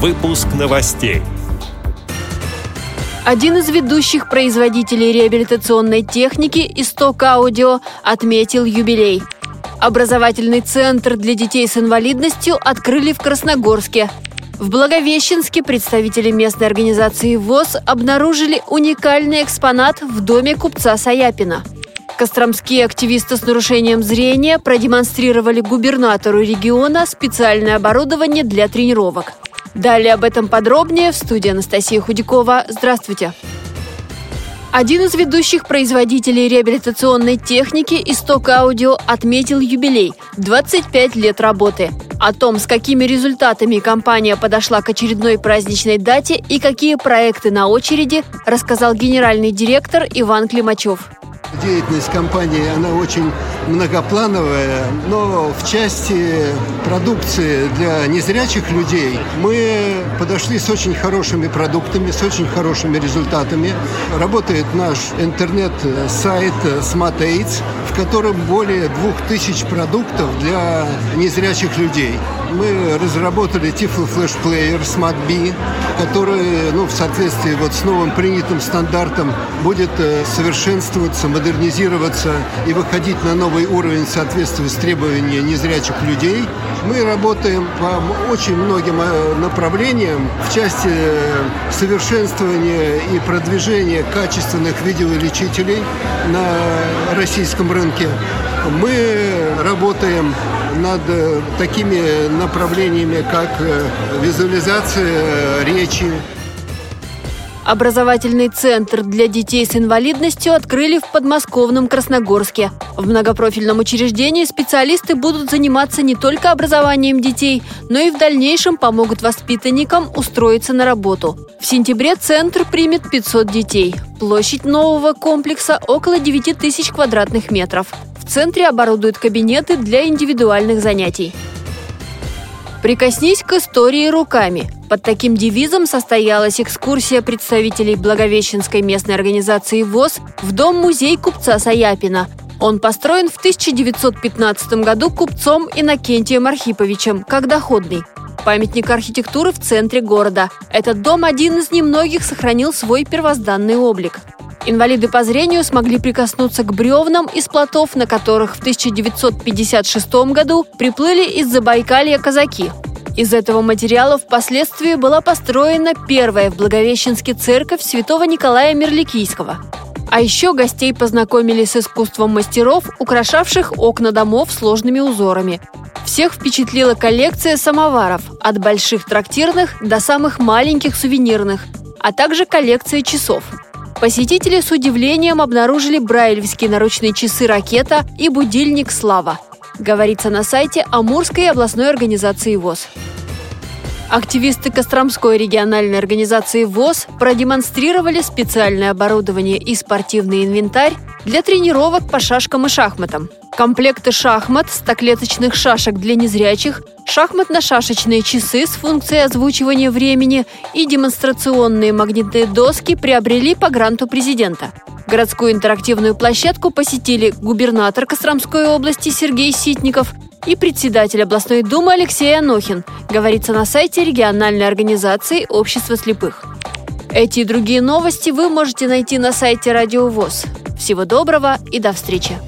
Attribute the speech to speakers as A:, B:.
A: Выпуск новостей.
B: Один из ведущих производителей реабилитационной техники «Исток Аудио» отметил юбилей. Образовательный центр для детей с инвалидностью открыли в Красногорске. В Благовещенске представители местной организации ВОЗ обнаружили уникальный экспонат в доме купца Саяпина – Костромские активисты с нарушением зрения продемонстрировали губернатору региона специальное оборудование для тренировок. Далее об этом подробнее в студии Анастасия Худякова. Здравствуйте! Один из ведущих производителей реабилитационной техники «Исток Аудио» отметил юбилей – 25 лет работы. О том, с какими результатами компания подошла к очередной праздничной дате и какие проекты на очереди, рассказал генеральный директор Иван Климачев.
C: Деятельность компании, она очень многоплановая, но в части продукции для незрячих людей мы подошли с очень хорошими продуктами, с очень хорошими результатами. Работает наш интернет-сайт Smart Aids, в котором более двух тысяч продуктов для незрячих людей. Мы разработали Tiflo Flash Player Smart B, который ну, в соответствии вот с новым принятым стандартом будет э, совершенствоваться, модернизироваться и выходить на новый уровень в соответствии с требованиями незрячих людей. Мы работаем по очень многим э, направлениям в части э, совершенствования и продвижения качественных видеоувеличителей на российском рынке. Мы работаем над э, такими направлениями, как визуализация речи,
B: Образовательный центр для детей с инвалидностью открыли в подмосковном Красногорске. В многопрофильном учреждении специалисты будут заниматься не только образованием детей, но и в дальнейшем помогут воспитанникам устроиться на работу. В сентябре центр примет 500 детей. Площадь нового комплекса около 9 тысяч квадратных метров. В центре оборудуют кабинеты для индивидуальных занятий. Прикоснись к истории руками. Под таким девизом состоялась экскурсия представителей Благовещенской местной организации ВОЗ в дом-музей купца Саяпина. Он построен в 1915 году купцом Иннокентием Архиповичем, как доходный. Памятник архитектуры в центре города. Этот дом один из немногих сохранил свой первозданный облик. Инвалиды по зрению смогли прикоснуться к бревнам из плотов, на которых в 1956 году приплыли из Забайкалья казаки. Из этого материала впоследствии была построена первая в Благовещенске церковь святого Николая Мерликийского. А еще гостей познакомили с искусством мастеров, украшавших окна домов сложными узорами. Всех впечатлила коллекция самоваров, от больших трактирных до самых маленьких сувенирных, а также коллекция часов – Посетители с удивлением обнаружили брайлевские наручные часы «Ракета» и будильник «Слава». Говорится на сайте Амурской областной организации ВОЗ. Активисты Костромской региональной организации ВОЗ продемонстрировали специальное оборудование и спортивный инвентарь для тренировок по шашкам и шахматам. Комплекты шахмат, стоклеточных шашек для незрячих, шахматно-шашечные часы с функцией озвучивания времени и демонстрационные магнитные доски приобрели по гранту президента. Городскую интерактивную площадку посетили губернатор Костромской области Сергей Ситников и председатель областной думы Алексей Анохин, говорится на сайте региональной организации Общества слепых. Эти и другие новости вы можете найти на сайте Радио ВОЗ. Всего доброго и до встречи!